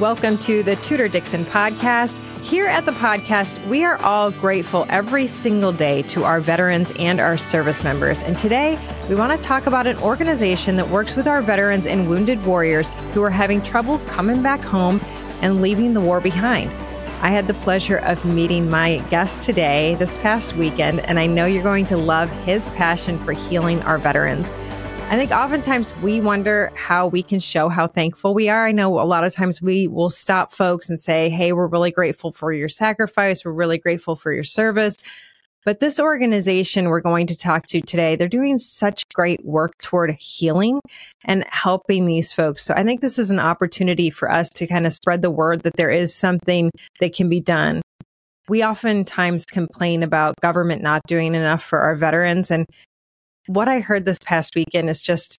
Welcome to the Tudor Dixon podcast. Here at the podcast, we are all grateful every single day to our veterans and our service members. And today, we want to talk about an organization that works with our veterans and wounded warriors who are having trouble coming back home and leaving the war behind. I had the pleasure of meeting my guest today this past weekend, and I know you're going to love his passion for healing our veterans. I think oftentimes we wonder how we can show how thankful we are. I know a lot of times we will stop folks and say, Hey, we're really grateful for your sacrifice. We're really grateful for your service. But this organization we're going to talk to today, they're doing such great work toward healing and helping these folks. So I think this is an opportunity for us to kind of spread the word that there is something that can be done. We oftentimes complain about government not doing enough for our veterans. And what I heard this past weekend is just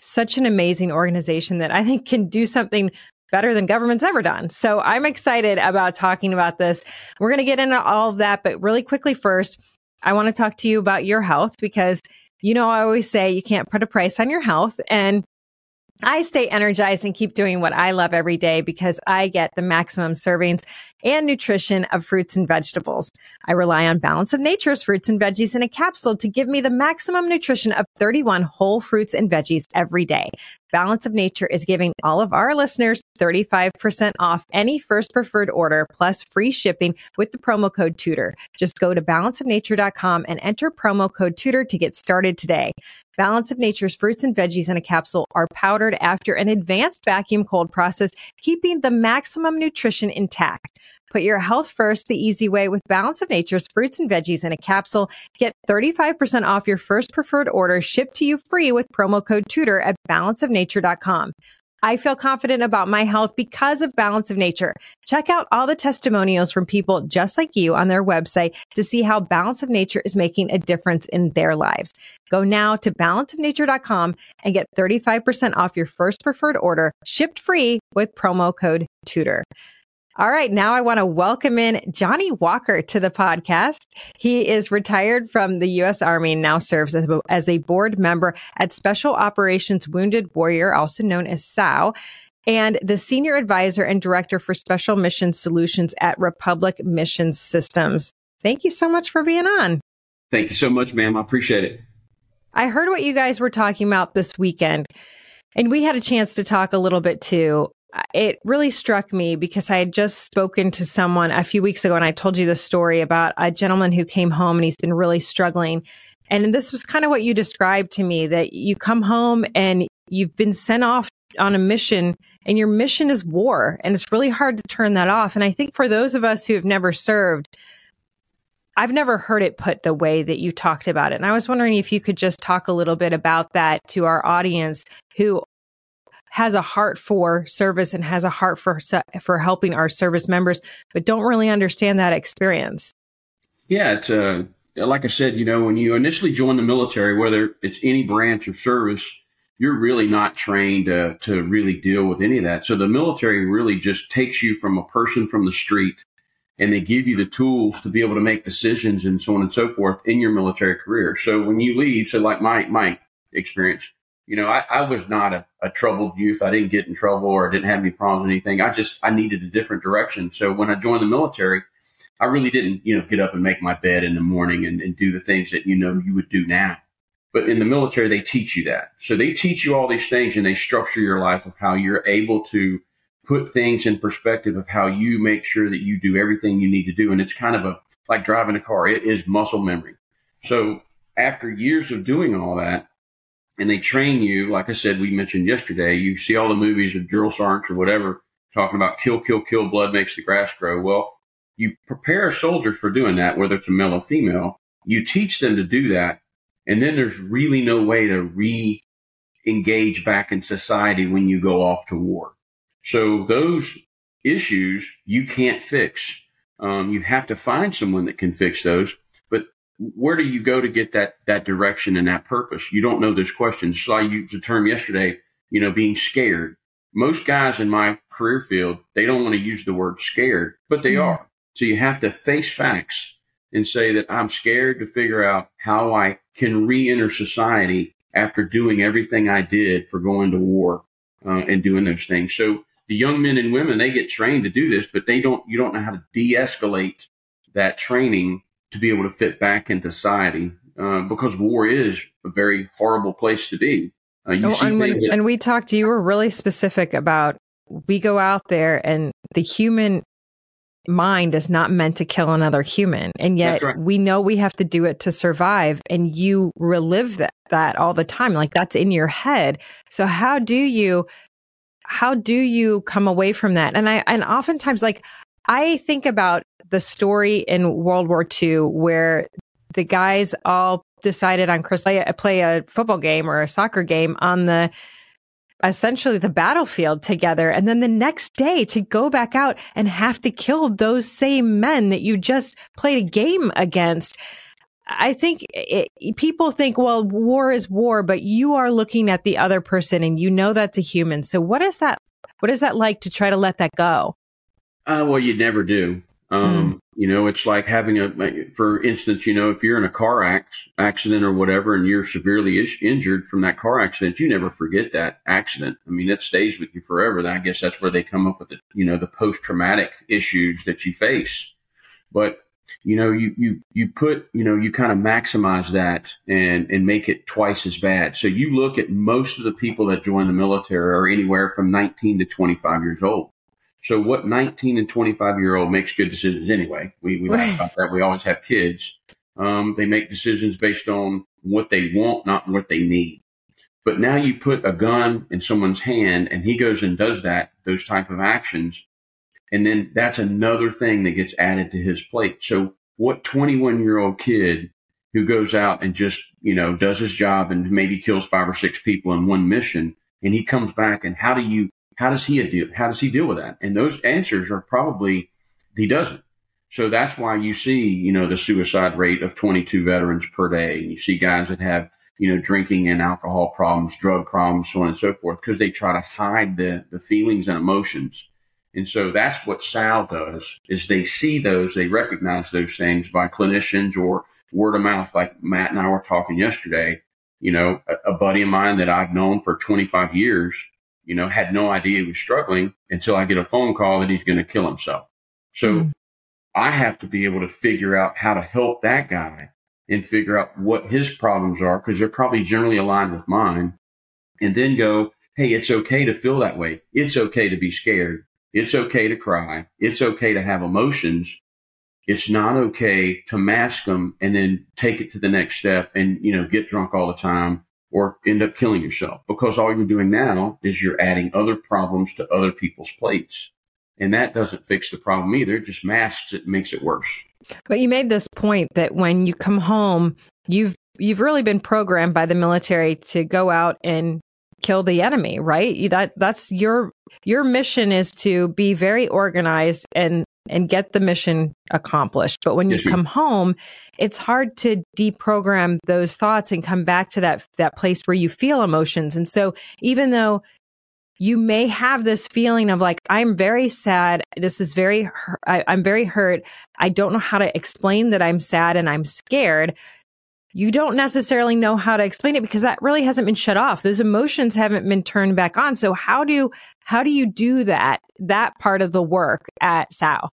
such an amazing organization that I think can do something better than government's ever done. So I'm excited about talking about this. We're going to get into all of that, but really quickly first, I want to talk to you about your health because you know I always say you can't put a price on your health and I stay energized and keep doing what I love every day because I get the maximum servings and nutrition of fruits and vegetables. I rely on Balance of Nature's fruits and veggies in a capsule to give me the maximum nutrition of 31 whole fruits and veggies every day. Balance of Nature is giving all of our listeners 35% off any first preferred order plus free shipping with the promo code Tudor. Just go to balanceofnature.com and enter promo code Tudor to get started today. Balance of Nature's fruits and veggies in a capsule are powdered after an advanced vacuum cold process, keeping the maximum nutrition intact. Put your health first the easy way with Balance of Nature's fruits and veggies in a capsule. Get 35% off your first preferred order shipped to you free with promo code TUDOR at balanceofnature.com. I feel confident about my health because of Balance of Nature. Check out all the testimonials from people just like you on their website to see how Balance of Nature is making a difference in their lives. Go now to balanceofnature.com and get 35% off your first preferred order shipped free with promo code TUDOR. All right, now I want to welcome in Jonny Walker to the podcast. He is retired from the U.S. Army and now serves as a, as a board member at Special Operations Wounded Warrior, also known as SOW, and the senior advisor and director for Special Mission Solutions at Republic Mission Systems. Thank you so much for being on. Thank you so much, ma'am. I appreciate it. I heard what you guys were talking about this weekend. And we had a chance to talk a little bit too it really struck me because I had just spoken to someone a few weeks ago and I told you the story about a gentleman who came home and he's been really struggling. And this was kind of what you described to me that you come home and you've been sent off on a mission and your mission is war and it's really hard to turn that off. And I think for those of us who have never served, I've never heard it put the way that you talked about it. And I was wondering if you could just talk a little bit about that to our audience who has a heart for service and has a heart for for helping our service members, but don't really understand that experience. Yeah, it's uh, like I said, you know, when you initially join the military, whether it's any branch of service, you're really not trained uh, to really deal with any of that. So the military really just takes you from a person from the street and they give you the tools to be able to make decisions and so on and so forth in your military career. So when you leave, so like my, my experience, you know, I, I was not a, a troubled youth. I didn't get in trouble or didn't have any problems or anything. I just, I needed a different direction. So when I joined the military, I really didn't, you know, get up and make my bed in the morning and, and do the things that, you know, you would do now. But in the military, they teach you that. So they teach you all these things and they structure your life of how you're able to put things in perspective of how you make sure that you do everything you need to do. And it's kind of a, like driving a car. It is muscle memory. So after years of doing all that, and they train you, like I said, we mentioned yesterday, you see all the movies of drill sergeants or whatever talking about kill, kill, kill, blood makes the grass grow. Well, you prepare a soldier for doing that, whether it's a male or female. You teach them to do that. And then there's really no way to re engage back in society when you go off to war. So those issues you can't fix. Um, you have to find someone that can fix those. Where do you go to get that that direction and that purpose? You don't know those questions. So I used the term yesterday, you know, being scared. Most guys in my career field, they don't want to use the word scared, but they mm-hmm. are. So you have to face facts and say that I'm scared to figure out how I can re-enter society after doing everything I did for going to war uh, and doing those things. So the young men and women they get trained to do this, but they don't. You don't know how to de-escalate that training to be able to fit back into society uh, because war is a very horrible place to be. Uh, oh, and, when, that- and we talked, you were really specific about we go out there and the human mind is not meant to kill another human. And yet right. we know we have to do it to survive. And you relive that, that all the time. Like that's in your head. So how do you how do you come away from that? And I, and oftentimes, like, I think about the story in World War II where the guys all decided on Chris play, play a football game or a soccer game on the essentially the battlefield together and then the next day to go back out and have to kill those same men that you just played a game against I think it, people think, well, war is war, but you are looking at the other person and you know that's a human. So what is that? What is that like to try to let that go? Uh, well, you never do. Um, mm. You know, it's like having a, for instance, you know, if you're in a car accident or whatever, and you're severely injured from that car accident, you never forget that accident. I mean, it stays with you forever. I guess that's where they come up with the, you know, the post traumatic issues that you face. But you know, you, you, you put, you know, you kind of maximize that and, and make it twice as bad. So you look at most of the people that join the military are anywhere from 19 to 25 years old. So what 19 and 25 year old makes good decisions anyway? We, we laugh about that. We always have kids. Um, they make decisions based on what they want, not what they need. But now you put a gun in someone's hand and he goes and does that, those type of actions and then that's another thing that gets added to his plate. So what 21 year old kid who goes out and just, you know, does his job and maybe kills five or six people in one mission and he comes back and how do you, how does he deal, how does he deal with that? And those answers are probably, he doesn't. So that's why you see, you know, the suicide rate of 22 veterans per day. You see guys that have, you know, drinking and alcohol problems, drug problems, so on and so forth, because they try to hide the, the feelings and emotions and so that's what SOW does is they see those, they recognize those things by clinicians or word of mouth, like Matt and I were talking yesterday. You know, a, a buddy of mine that I've known for 25 years, you know, had no idea he was struggling until I get a phone call that he's going to kill himself. So mm-hmm. I have to be able to figure out how to help that guy and figure out what his problems are because they're probably generally aligned with mine and then go, Hey, it's okay to feel that way. It's okay to be scared. It's okay to cry. It's okay to have emotions. It's not okay to mask them and then take it to the next step and, you know, get drunk all the time or end up killing yourself because all you're doing now is you're adding other problems to other people's plates. And that doesn't fix the problem either. It just masks it, makes it worse. But you made this point that when you come home, you've you've really been programmed by the military to go out and kill the enemy, right? That that's your your mission is to be very organized and and get the mission accomplished. But when yes, you come home, it's hard to deprogram those thoughts and come back to that that place where you feel emotions. And so even though you may have this feeling of like i'm very sad this is very I, i'm very hurt i don't know how to explain that i'm sad and i'm scared you don't necessarily know how to explain it because that really hasn't been shut off those emotions haven't been turned back on so how do how do you do that that part of the work at SOW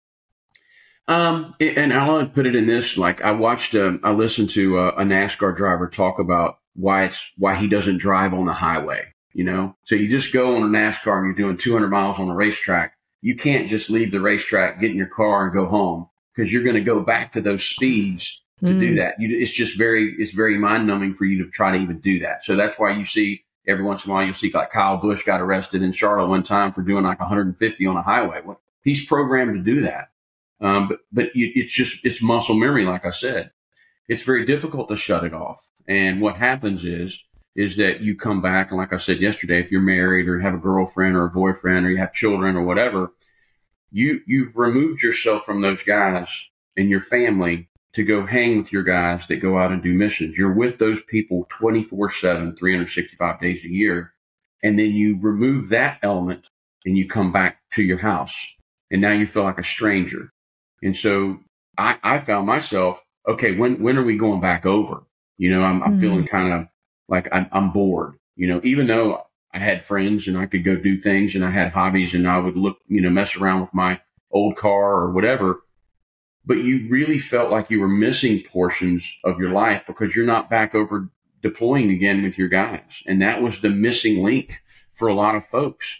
um, and I want to put it in this: like I watched, uh, I listened to a, a NASCAR driver talk about why it's why he doesn't drive on the highway you know? So you just go on a NASCAR and you're doing 200 miles on a racetrack. You can't just leave the racetrack, get in your car and go home because you're going to go back to those speeds to mm. do that. You, it's just very, it's very mind numbing for you to try to even do that. So that's why you see every once in a while, you'll see like Kyle Busch got arrested in Charlotte one time for doing like 150 on a highway. Well, he's programmed to do that. Um, but, but you, it's just, it's muscle memory. Like I said, it's very difficult to shut it off. And what happens is is that you come back and like I said yesterday, if you're married or have a girlfriend or a boyfriend or you have children or whatever, you you've removed yourself from those guys and your family to go hang with your guys that go out and do missions. You're with those people 24 7, 365 days a year. And then you remove that element and you come back to your house. And now you feel like a stranger. And so I, I found myself, okay, when, when are we going back over? You know, I'm, I'm mm-hmm. feeling kind of like I'm, I'm bored, you know, even though I had friends and I could go do things and I had hobbies and I would look, you know, mess around with my old car or whatever. But you really felt like you were missing portions of your life because you're not back over deploying again with your guys. And that was the missing link for a lot of folks.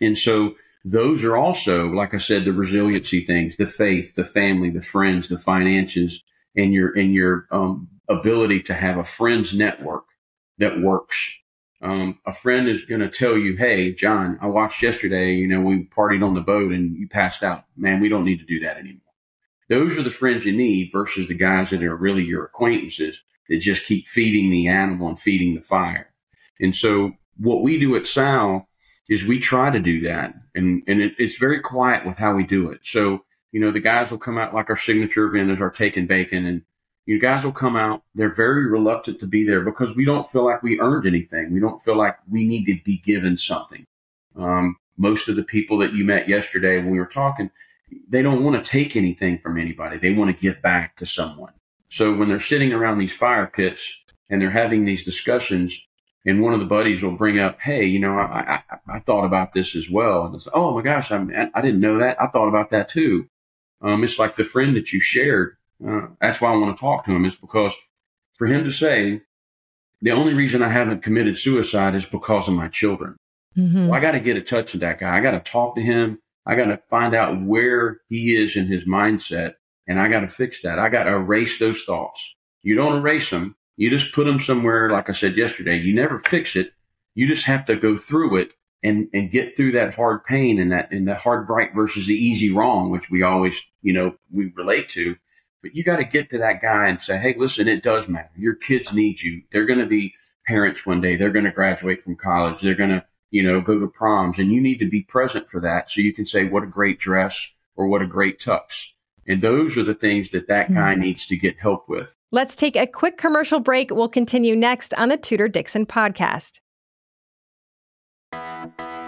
And so those are also, like I said, the resiliency things, the faith, the family, the friends, the finances, and your, and your, um, ability to have a friends network that works. Um, a friend is going to tell you, Hey, John, I watched yesterday, you know, we partied on the boat and you passed out. Man, we don't need to do that anymore. Those are the friends you need versus the guys that are really your acquaintances that just keep feeding the animal and feeding the fire. And so what we do at SOW is we try to do that. And, and it, it's very quiet with how we do it. So, you know, the guys will come out like our signature event is our taking bacon and you guys will come out. They're very reluctant to be there because we don't feel like we earned anything. We don't feel like we need to be given something. Um, most of the people that you met yesterday when we were talking, they don't want to take anything from anybody. They want to give back to someone. So when they're sitting around these fire pits and they're having these discussions, and one of the buddies will bring up, "Hey, you know, I I, I thought about this as well," and it's, "Oh my gosh, I I didn't know that. I thought about that too." Um, it's like the friend that you shared uh, that's why I want to talk to him is because for him to say, the only reason I haven't committed suicide is because of my children. Mm-hmm. Well, I got to get in touch with that guy. I got to talk to him. I got to find out where he is in his mindset and I got to fix that. I got to erase those thoughts. You don't erase them. You just put them somewhere. Like I said yesterday, you never fix it. You just have to go through it and, and get through that hard pain and that, and the hard right versus the easy wrong, which we always, you know, we relate to. But you got to get to that guy and say, hey, listen, it does matter. Your kids need you. They're going to be parents one day. They're going to graduate from college. They're going to, you know, go to proms and you need to be present for that. So you can say, what a great dress or what a great tux. And those are the things that that guy mm-hmm. needs to get help with. Let's take a quick commercial break. We'll continue next on the Tudor Dixon podcast.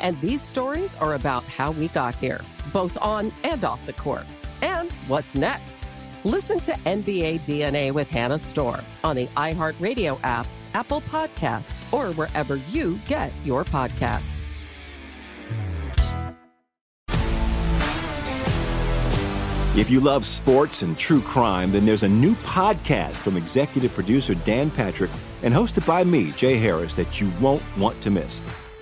And these stories are about how we got here, both on and off the court. And what's next? Listen to NBA DNA with Hannah Storm on the iHeartRadio app, Apple Podcasts, or wherever you get your podcasts. If you love sports and true crime, then there's a new podcast from executive producer Dan Patrick and hosted by me, Jay Harris, that you won't want to miss.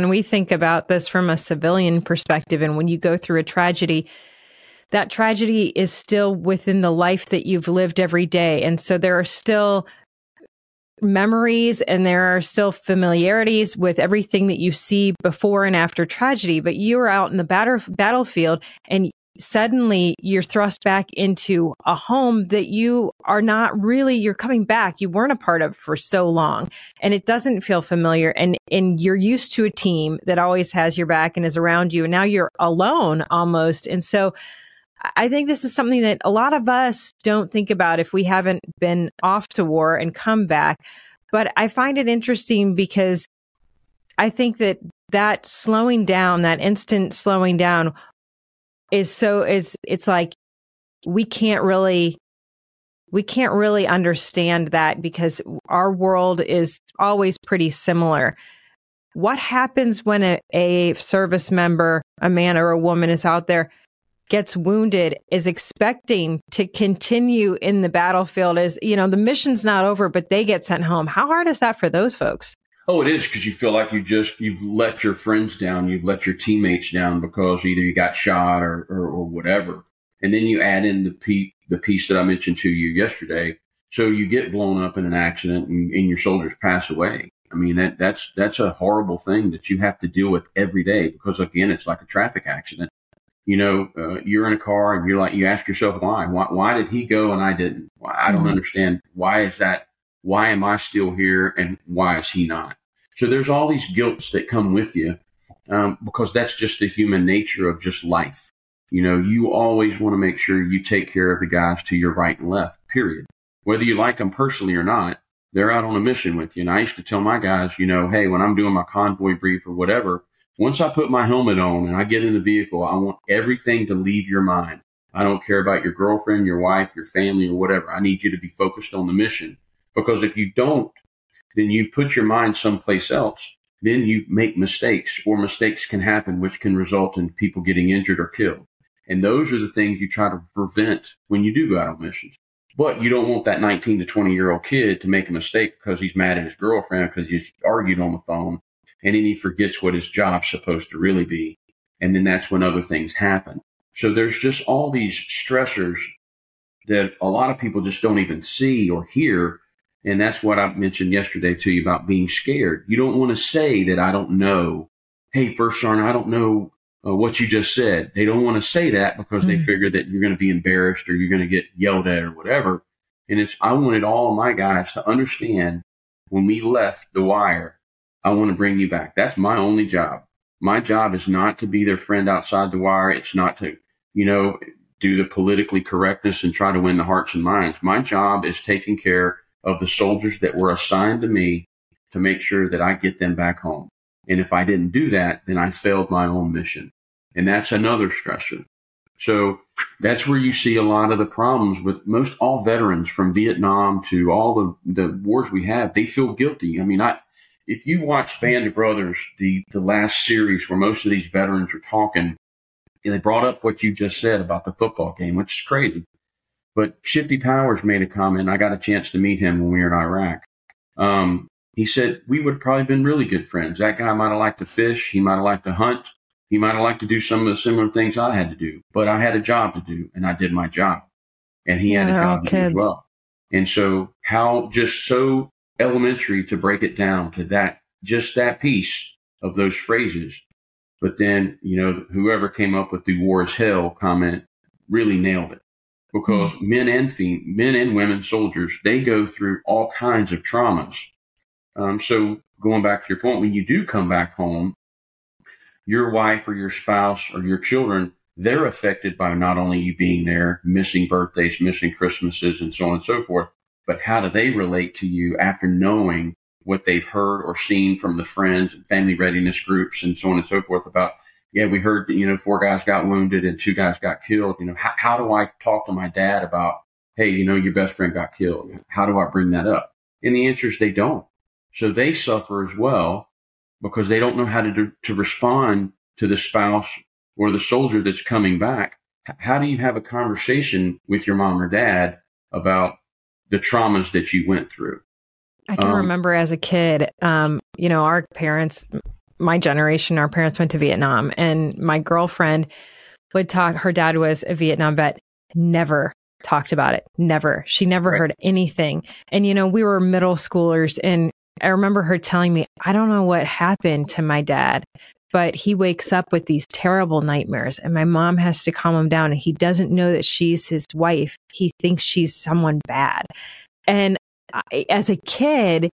And we think about this from a civilian perspective. And when you go through a tragedy, that tragedy is still within the life that you've lived every day. And so there are still memories and there are still familiarities with everything that you see before and after tragedy. But you are out in the batter- battlefield and suddenly you're thrust back into a home that you are not really you're coming back. You weren't a part of for so long and it doesn't feel familiar. And and you're used to a team that always has your back and is around you and now you're alone almost. And so I think this is something that a lot of us don't think about if we haven't been off to war and come back. But I find it interesting because I think that that slowing down that instant slowing down is so is it's like we can't really we can't really understand that because our world is always pretty similar. What happens when a, a service member, a man or a woman is out there gets wounded is expecting to continue in the battlefield is you know the mission's not over but they get sent home how hard is that for those folks Oh, it is because you feel like you just you've let your friends down, you've let your teammates down because either you got shot or or, or whatever, and then you add in the pe- the piece that I mentioned to you yesterday. So you get blown up in an accident and, and your soldiers pass away. I mean that that's that's a horrible thing that you have to deal with every day because again it's like a traffic accident. You know, uh, you're in a car and you're like you ask yourself why why why did he go and I didn't? I don't mm-hmm. understand why is that why am I still here and why is he not? So there's all these guilts that come with you um, because that's just the human nature of just life. You know, you always want to make sure you take care of the guys to your right and left, period. Whether you like them personally or not, they're out on a mission with you. And I used to tell my guys, you know, hey, when I'm doing my convoy brief or whatever, once I put my helmet on and I get in the vehicle, I want everything to leave your mind. I don't care about your girlfriend, your wife, your family, or whatever. I need you to be focused on the mission. Because if you don't, then you put your mind someplace else. Then you make mistakes, or mistakes can happen, which can result in people getting injured or killed. And those are the things you try to prevent when you do go out on missions. But you don't want that 19 to 20 year old kid to make a mistake because he's mad at his girlfriend because he's argued on the phone and then he forgets what his job's supposed to really be. And then that's when other things happen. So there's just all these stressors that a lot of people just don't even see or hear and that's what I mentioned yesterday to you about being scared. You don't want to say that I don't know. Hey, First Sergeant, I don't know uh, what you just said. They don't want to say that because mm-hmm. they figure that you're going to be embarrassed or you're going to get yelled at or whatever. And it's, I wanted all of my guys to understand when we left the wire, I want to bring you back. That's my only job. My job is not to be their friend outside the wire. It's not to, you know, do the politically correctness and try to win the hearts and minds. My job is taking care of the soldiers that were assigned to me to make sure that I get them back home. And if I didn't do that, then I failed my own mission. And that's another stressor. So that's where you see a lot of the problems with most all veterans from Vietnam to all the, the wars we have. They feel guilty. I mean, I, if you watch Band of Brothers, the, the last series where most of these veterans are talking, and they brought up what you just said about the football game, which is crazy. But Shifty Powers made a comment. I got a chance to meet him when we were in Iraq. Um, he said we would have probably been really good friends. That guy might have liked to fish. He might have liked to hunt. He might have liked to do some of the similar things I had to do, but I had a job to do and I did my job and he Yeah, had a job to do as well. And so how just so elementary to break it down to that, just that piece of those phrases. But then, you know, whoever came up with the war is hell comment really nailed it because men and fem- men and women soldiers, they go through all kinds of traumas. Um, so going back to your point, when you do come back home, your wife or your spouse or your children, they're affected by not only you being there, missing birthdays, missing Christmases, and so on and so forth, but how do they relate to you after knowing what they've heard or seen from the friends and family readiness groups and so on and so forth about, yeah, we heard that, you know, four guys got wounded and two guys got killed. You know, how, how do I talk to my dad about, hey, you know, your best friend got killed? How do I bring that up? And the answer is they don't. So they suffer as well because they don't know how to do, to respond to the spouse or the soldier that's coming back. How do you have a conversation with your mom or dad about the traumas that you went through? I can Um, remember as a kid, um, you know, our parents, my generation, our parents went to Vietnam, and my girlfriend would talk. Her dad was a Vietnam vet, never talked about it, never. She never heard anything. And, you know, we were middle schoolers, and I remember her telling me, I don't know what happened to my dad, but he wakes up with these terrible nightmares, and my mom has to calm him down, and he doesn't know that she's his wife. He thinks she's someone bad. And I, as a kid,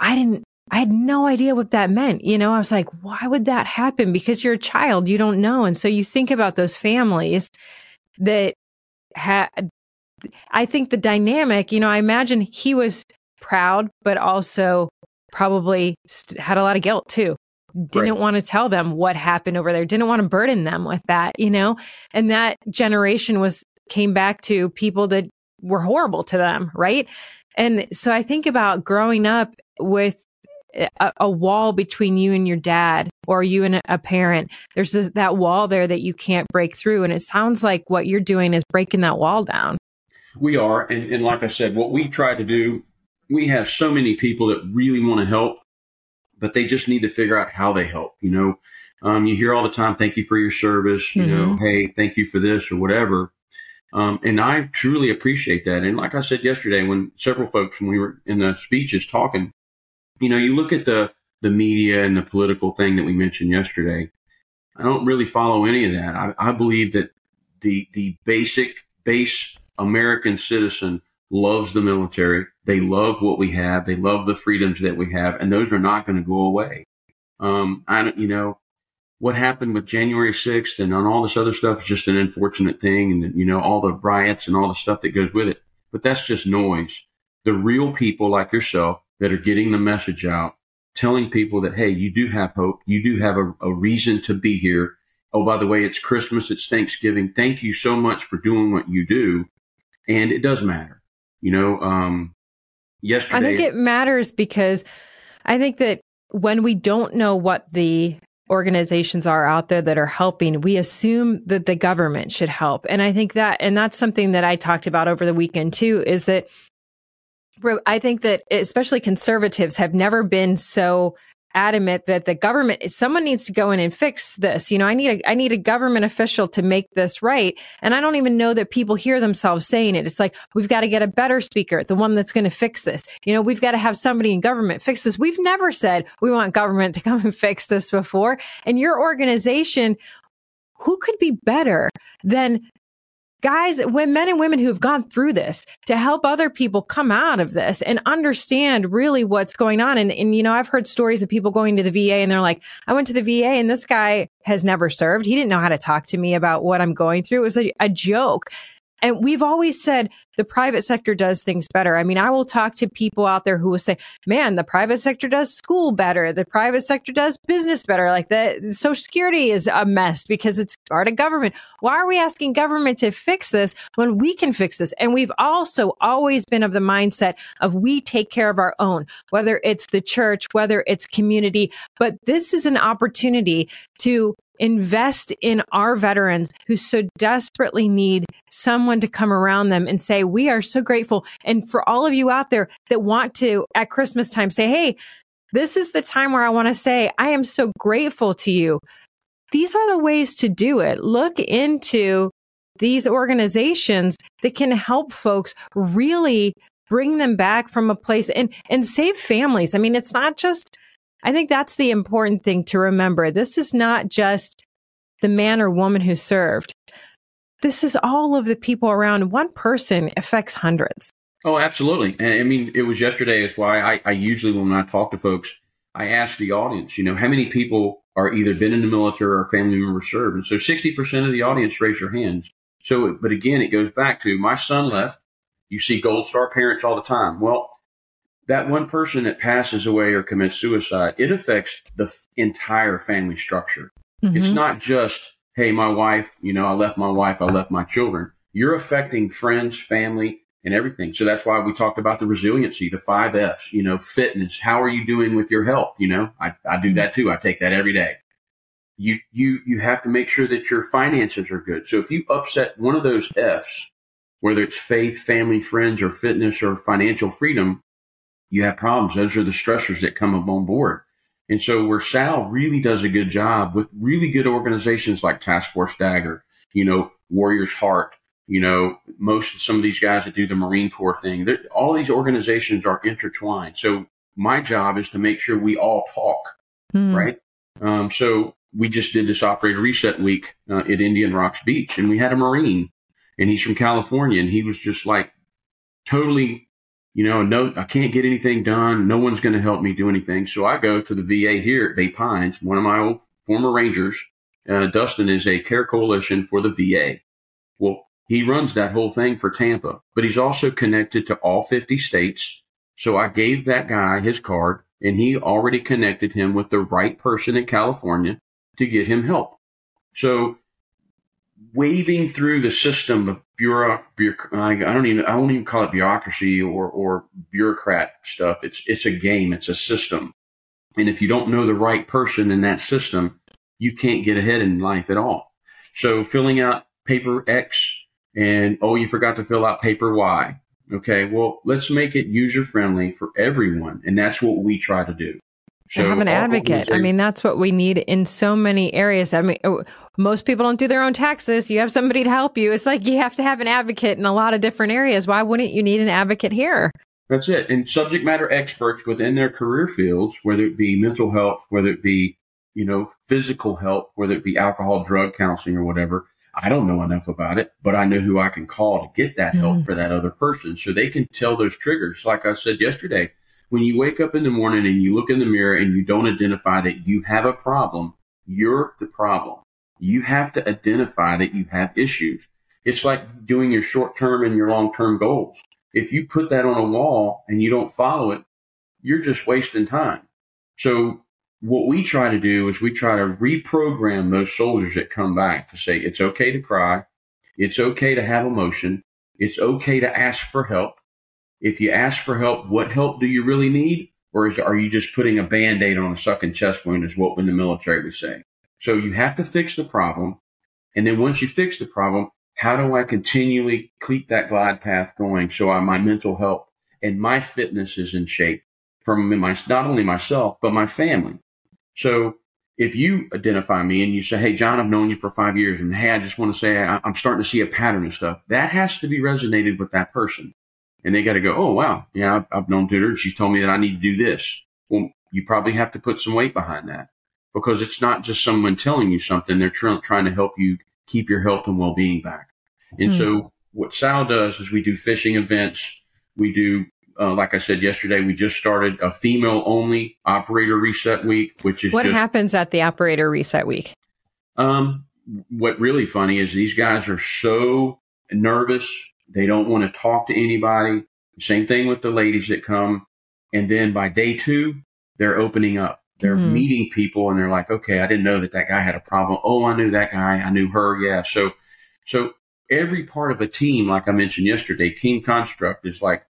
I didn't, I had no idea what that meant. You know, I was like, why would that happen? Because you're a child, you don't know. And so you think about those families that had, I think the dynamic, you know, I imagine he was proud, but also probably st- had a lot of guilt too. Didn't Right. want to tell them what happened over there, didn't want to burden them with that, you know? And that generation was, came back to people that were horrible to them, right? And so I think about growing up with a, a wall between you and your dad or you and a, parent. There's this, that wall there that you can't break through. And it sounds like what you're doing is breaking that wall down. We are. And, and like I said, what we try to do, we have so many people that really want to help, but they just need to figure out how they help. You know, um, you hear all the time, thank you for your service, you know, Mhm. hey, thank you for this or whatever. Um, and I truly appreciate that. And like I said yesterday, when several folks, when we were in the speeches talking, you know, you look at the, the media and the political thing that we mentioned yesterday. I don't really follow any of that. I, I believe that the, the basic base American citizen loves the military. They love what we have. They love the freedoms that we have, and those are not going to go away. Um, I don't, you know, what happened with January 6th and on all this other stuff is just an unfortunate thing. And, you know, all the riots and all the stuff that goes with it. But that's just noise. The real people like yourself that are getting the message out, telling people that, hey, you do have hope. You do have a, a reason to be here. Oh, by the way, it's Christmas. It's Thanksgiving. Thank you so much for doing what you do. And it does matter. You know, um, yesterday. I think it matters because I think that when we don't know what the organizations are out there that are helping, we assume that the government should help. And I think that, and that's something that I talked about over the weekend too, is that I think that especially conservatives have never been so adamant that the government someone needs to go in and fix this. You know i need a i need a government official to make this right. And i don't even know that people hear themselves saying it. It's like we've got to get a better speaker the one that's going to fix this. You know we've got to have somebody in government fix this. We've never said we want government to come and fix this before. And your organization who could be better than guys, when men and women who have gone through this to help other people come out of this and understand really what's going on. And, and, you know, I've heard stories of people going to the VA and they're like, I went to the VA and this guy has never served. He didn't know how to talk to me about what I'm going through. It was a, a joke. And we've always said the private sector does things better. I mean, I will talk to people out there who will say, man, the private sector does school better. The private sector does business better. Like the social security is a mess because it's part of government. Why are we asking government to fix this when we can fix this? And we've also always been of the mindset of we take care of our own, whether it's the church, whether it's community. But this is an opportunity to invest in our veterans who so desperately need someone to come around them and say, we are so grateful. And for all of you out there that want to at Christmas time say, Hey, this is the time where I want to say, I am so grateful to you. These are the ways to do it. Look into these organizations that can help folks really bring them back from a place and, and save families. I mean, it's not just, I think that's the important thing to remember. This is not just the man or woman who served. This is all of the people around. One person affects hundreds. Oh, absolutely. And I mean, it was yesterday. Is why I, I usually, when I talk to folks, I ask the audience, you know, how many people are either been in the military or family member served? And so 60% of the audience raise their hands. So, but again, it goes back to my son left. You see Gold Star parents all the time. Well, that one person that passes away or commits suicide, it affects the f- entire family structure. Mm-hmm. It's not just, hey, my wife, you know, I left my wife, I left my children. You're affecting friends, family, and everything. So that's why we talked about the resiliency, the five F's, you know, fitness. How are you doing with your health? You know, I, I do that too. I take that every day. You, you, you have to make sure that your finances are good. So if you upset one of those F's, whether it's faith, family, friends, or fitness or financial freedom, you have problems. Those are the stressors that come up on board. And so where SOW really does a good job with really good organizations like Task Force Dagger, you know, Warriors Heart, you know, most of some of these guys that do the Marine Corps thing, all these organizations are intertwined. So my job is to make sure we all talk, mm. right? Um, so we just did this operator reset week uh, at Indian Rocks Beach, and we had a Marine, and he's from California, and he was just like totally, you know, no, I can't get anything done. No one's going to help me do anything. So I go to the VA here at Bay Pines. One of my old former Rangers, uh, Dustin, is a care coalition for the VA. Well, he runs that whole thing for Tampa, but he's also connected to all 50 states. So I gave that guy his card and he already connected him with the right person in California to get him help. So waving through the system of bureau, I don't even, I won't even call it bureaucracy or, or bureaucrat stuff. It's, it's a game. It's a system. And if you don't know the right person in that system, you can't get ahead in life at all. So filling out paper X and oh, you forgot to fill out paper Y. Okay, well, let's make it user friendly for everyone, and that's what we try to do. So have an advocate. I mean, that's what we need in so many areas. I mean, most people don't do their own taxes. You have somebody to help you. It's like you have to have an advocate in a lot of different areas. Why wouldn't you need an advocate here? That's it. And subject matter experts within their career fields, whether it be mental health, whether it be, you know, physical health, whether it be alcohol, drug counseling or whatever, I don't know enough about it, but I know who I can call to get that help mm-hmm. for that other person. So they can tell those triggers. Like I said yesterday, when you wake up in the morning and you look in the mirror and you don't identify that you have a problem, you're the problem. You have to identify that you have issues. It's like doing your short term and your long term goals. If you put that on a wall and you don't follow it, you're just wasting time. So what we try to do is we try to reprogram those soldiers that come back to say it's okay to cry, it's okay to have emotion, it's okay to ask for help. If you ask for help, what help do you really need? Or is, are you just putting a band aid on a sucking chest wound, is what in the military would say. So you have to fix the problem. And then once you fix the problem, how do I continually keep that glide path going so I, my mental health and my fitness is in shape from my, not only myself, but my family? So if you identify me and you say, Hey, John, I've known you for five years and Hey, I just want to say I, am starting to see a pattern of stuff that has to be resonated with that person. And they got to go, Oh, wow. Yeah, I've, I've known Tudor. She's told me that I need to do this. Well, you probably have to put some weight behind that because it's not just someone telling you something. They're tr- trying to help you keep your health and well-being back. And mm. so what SOW does is we do fishing events. We do uh, like I said yesterday, we just started a female only operator reset week, which is what just, happens at the operator reset week. Um, what really funny is these guys are so nervous. They don't want to talk to anybody. Same thing with the ladies that come. And then by day two, they're opening up. They're mm-hmm. meeting people and they're like, okay, I didn't know that that guy had a problem. Oh, I knew that guy. I knew her. Yeah. So, so every part of a team, like I mentioned yesterday, team construct is like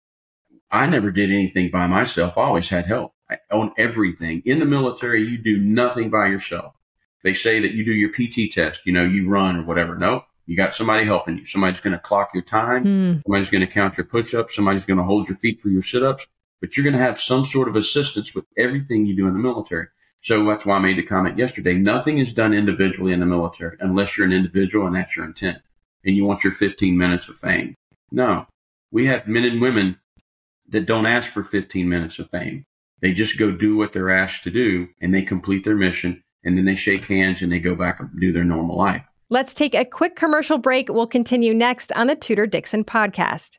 I never did anything by myself. I always had help I, on everything. In the military, you do nothing by yourself. They say that you do your PT test, you know, you run or whatever. No, You got somebody helping you. Somebody's going to clock your time. Mm. Somebody's going to count your push ups. Somebody's going to hold your feet for your sit ups. But you're going to have some sort of assistance with everything you do in the military. So that's why I made the comment yesterday. Nothing is done individually in the military unless you're an individual and that's your intent and you want your 15 minutes of fame. No, we have men and women that don't ask for 15 minutes of fame. They just go do what they're asked to do and they complete their mission and then they shake hands and they go back and do their normal life. Let's take a quick commercial break. We'll continue next on the Tudor Dixon podcast.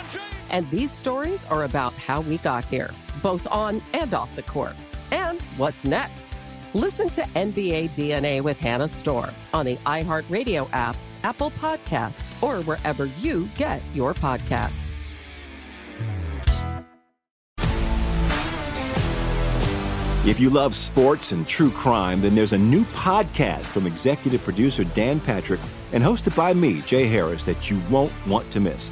And these stories are about how we got here, both on and off the court. And what's next? Listen to NBA DNA with Hannah Storm on the iHeartRadio app, Apple Podcasts, or wherever you get your podcasts. If you love sports and true crime, then there's a new podcast from executive producer Dan Patrick and hosted by me, Jay Harris, that you won't want to miss.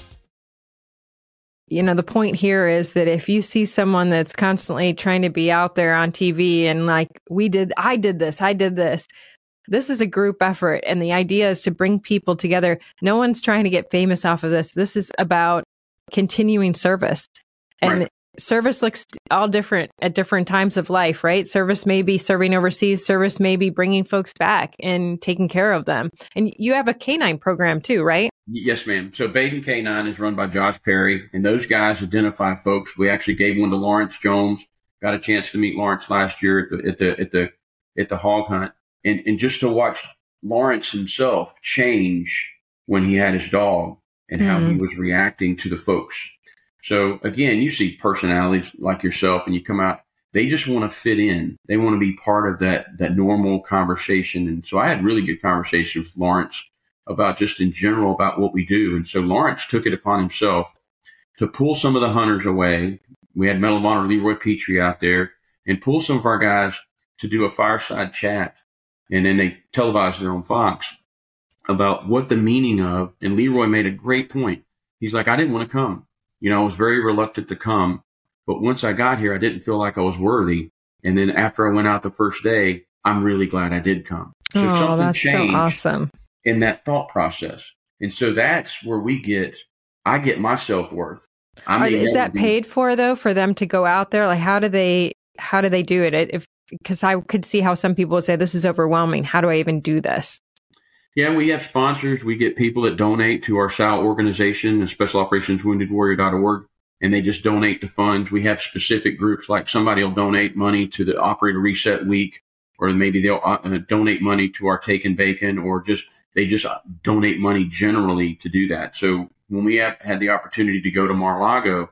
you know the point here is that if you see someone that's constantly trying to be out there on TV and like we did I did this I did this this is a group effort and the idea is to bring people together. No one's trying to get famous off of this. This is about continuing service. And right. service looks all different at different times of life right? Service may be serving overseas service may be bringing folks back and taking care of them. And you have a canine program too right Yes, ma'am. So Baden K9 is run by Josh Perry, and those guys identify folks. We actually gave one to Lawrence Jones. Got a chance to meet Lawrence last year at the at the at the at the hog hunt, and and just to watch Lawrence himself change when he had his dog and mm-hmm. how he mm-hmm. was reacting to the folks. So again, you see personalities like yourself, and you come out. They just want to fit in. They want to be part of that that normal conversation. And so I had really good conversations with Lawrence about just in general about what we do. And so Lawrence took it upon himself to pull some of the hunters away. We had Medal of Honor Leroy Petry out there and pull some of our guys to do a fireside chat. And then they televised it on Fox about what the meaning of, and Leroy made a great point. He's like, I didn't want to come. You know, I was very reluctant to come. But once I got here, I didn't feel like I was worthy. And then after I went out the first day, I'm really glad I did come. So oh, that's changed. so awesome in that thought process. And so that's where we get, I get my self worth. Is that paid for though, for them to go out there? Like, how do they, how do they do it? If, because I could see how some people would say this is overwhelming. How do I even do this? Yeah, we have sponsors. We get people that donate to our SOW organization, the Special Operations Wounded Warrior.org, and they just donate to funds. We have specific groups like somebody will donate money to the Operator Reset Week, or maybe they'll uh, donate money to our Taking Bacon, or just they just donate money generally to do that. So when we have, had the opportunity to go to Mar-a-Lago,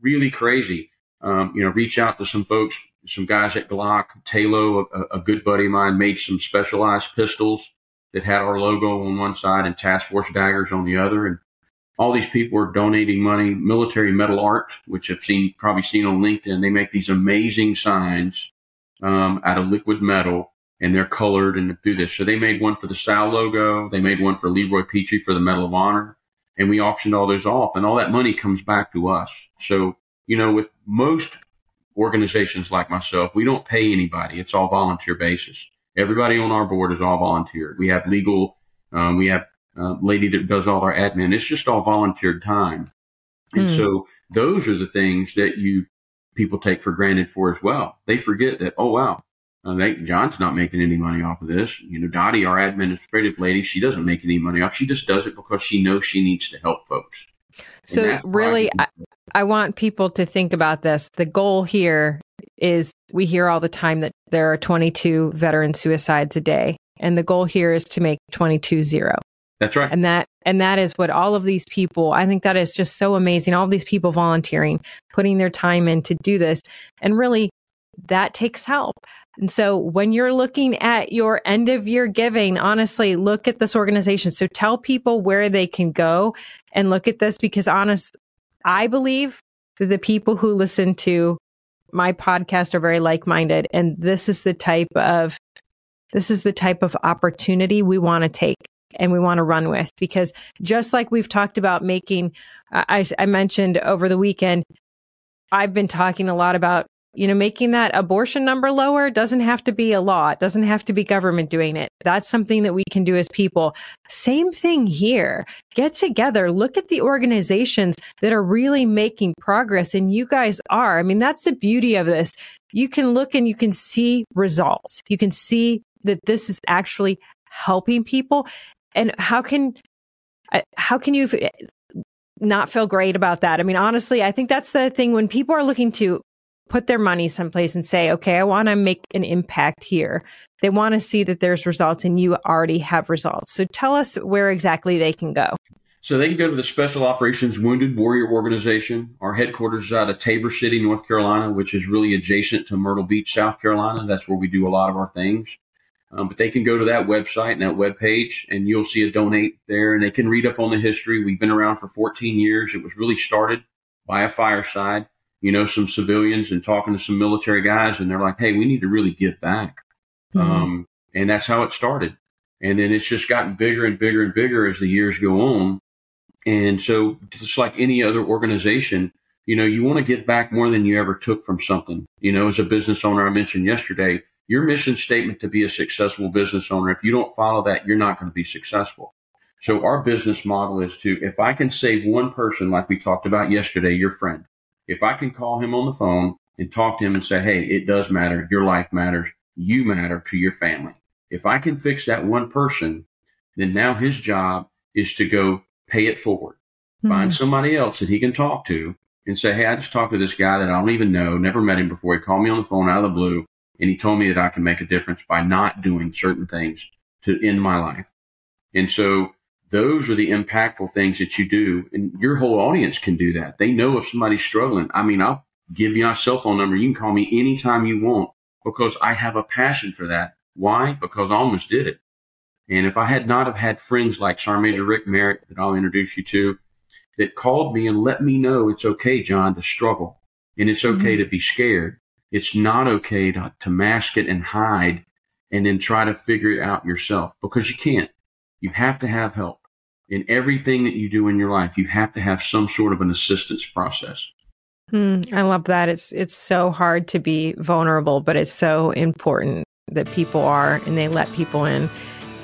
really crazy. Um, you know, reach out to some folks, some guys at Glock. Talo, a, a, good buddy of mine, made some specialized pistols that had our logo on one side and task force daggers on the other. And all these people are donating money, military metal art, which I've seen, probably seen on LinkedIn. They make these amazing signs um, out of liquid metal and they're colored and through this. So they made one for the SOW logo. They made one for Leroy Petry for the Medal of Honor and we auctioned all those off and all that money comes back to us. So, you know, with most organizations like myself, we don't pay anybody. It's all volunteer basis. Everybody on our board is all volunteer. We have legal, um, we have a lady that does all our admin. It's just all volunteered time. And Hmm. so those are the things that you people take for granted for as well. They forget that, oh, wow, uh, they, John's not making any money off of this. You know, Dottie, our administrative lady, she doesn't make any money off. She just does it because she knows she needs to help folks. So really, I, I want people to think about this. The goal here is we hear all the time that there are 22 veteran suicides a day, and the goal here is to make 22 zero. That's right. And that and that is what all of these people. I think that is just so amazing. All these people volunteering, putting their time in to do this, and really, that takes help. And so when you're looking at your end of year giving, honestly, look at this organization. So tell people where they can go and look at this because honest, I believe that the people who listen to my podcast are very like-minded and this is the type of this is the type of opportunity we want to take and we want to run with because just like we've talked about making I, I mentioned over the weekend i've been talking a lot about you know making that abortion number lower doesn't have to be a law. It doesn't have to be government doing it. That's something that we can do as people. Same thing here. Get together. Look at the organizations that are really making progress and you guys are. I mean that's the beauty of this. You can look and you can see results. You can see that this is actually helping people. And how can uh, how can you not feel great about that? I mean honestly i think that's the thing when people are looking to put their money someplace and say okay i want to make an impact here they want to see that there's results and you already have results so tell us where exactly they can go So they can go to the Special Operations Wounded Warrior Organization. Our headquarters is out of Tabor City, North Carolina, which is really adjacent to Myrtle Beach, South Carolina. That's where we do a lot of our things. Um, but they can go to that website and that web page, and you'll see a donate there, and they can read up on the history. We've been around for 14 years. It was really started by a fireside, you know, some civilians and talking to some military guys, and they're like, "Hey, we need to really give back." Um, and that's how it started. And then it's just gotten bigger and bigger and bigger as the years go on. And so, just like any other organization, you know, you want to get back more than you ever took from something. You know, as a business owner, I mentioned yesterday, your mission statement to be a successful business owner, if you don't follow that, you're not going to be successful. So, our business model is to, if I can save one person, like we talked about yesterday, your friend, if I can call him on the phone and talk to him and say, hey, it does matter, your life matters, you matter to your family. If I can fix that one person, then now his job is to go pay it forward. Find Mhm. somebody else that he can talk to and say, Hey, I just talked to this guy that I don't even know, never met him before. He called me on the phone out of the blue and he told me that I can make a difference by not doing certain things to end my life. And so those are the impactful things that you do. And your whole audience can do that. They know if somebody's struggling. I mean, I'll give you my cell phone number. You can call me anytime you want because I have a passion for that. Why? Because I almost did it. And if I had not have had friends like Sergeant Major Rick Merritt that I'll introduce you to, that called me and let me know it's okay, John, to struggle. And it's okay mm-hmm. to be scared. It's not okay to, to mask it and hide and then try to figure it out yourself because you can't. You have to have help. In everything that you do in your life, you have to have some sort of an assistance process. Hmm, I love that. It's it's so hard to be vulnerable, but it's so important that people are and they let people in.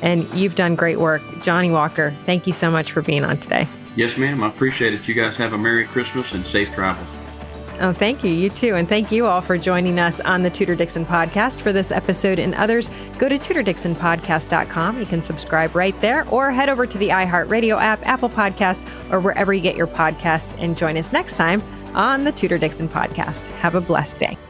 And you've done great work, Jonny Walker. Thank you so much for being on today. Yes, ma'am. I appreciate it. You guys have a Merry Christmas and safe travels. Oh, thank you. You too. And thank you all for joining us on the Tudor Dixon podcast for this episode and others. Go to tudordixonpodcast.com. You can subscribe right there or head over to the iHeartRadio app, Apple Podcast, or wherever you get your podcasts and join us next time on the Tudor Dixon podcast. Have a blessed day.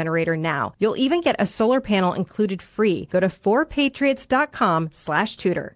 now. You'll even get a solar panel included free. Go to 4patriots.com slash tudor.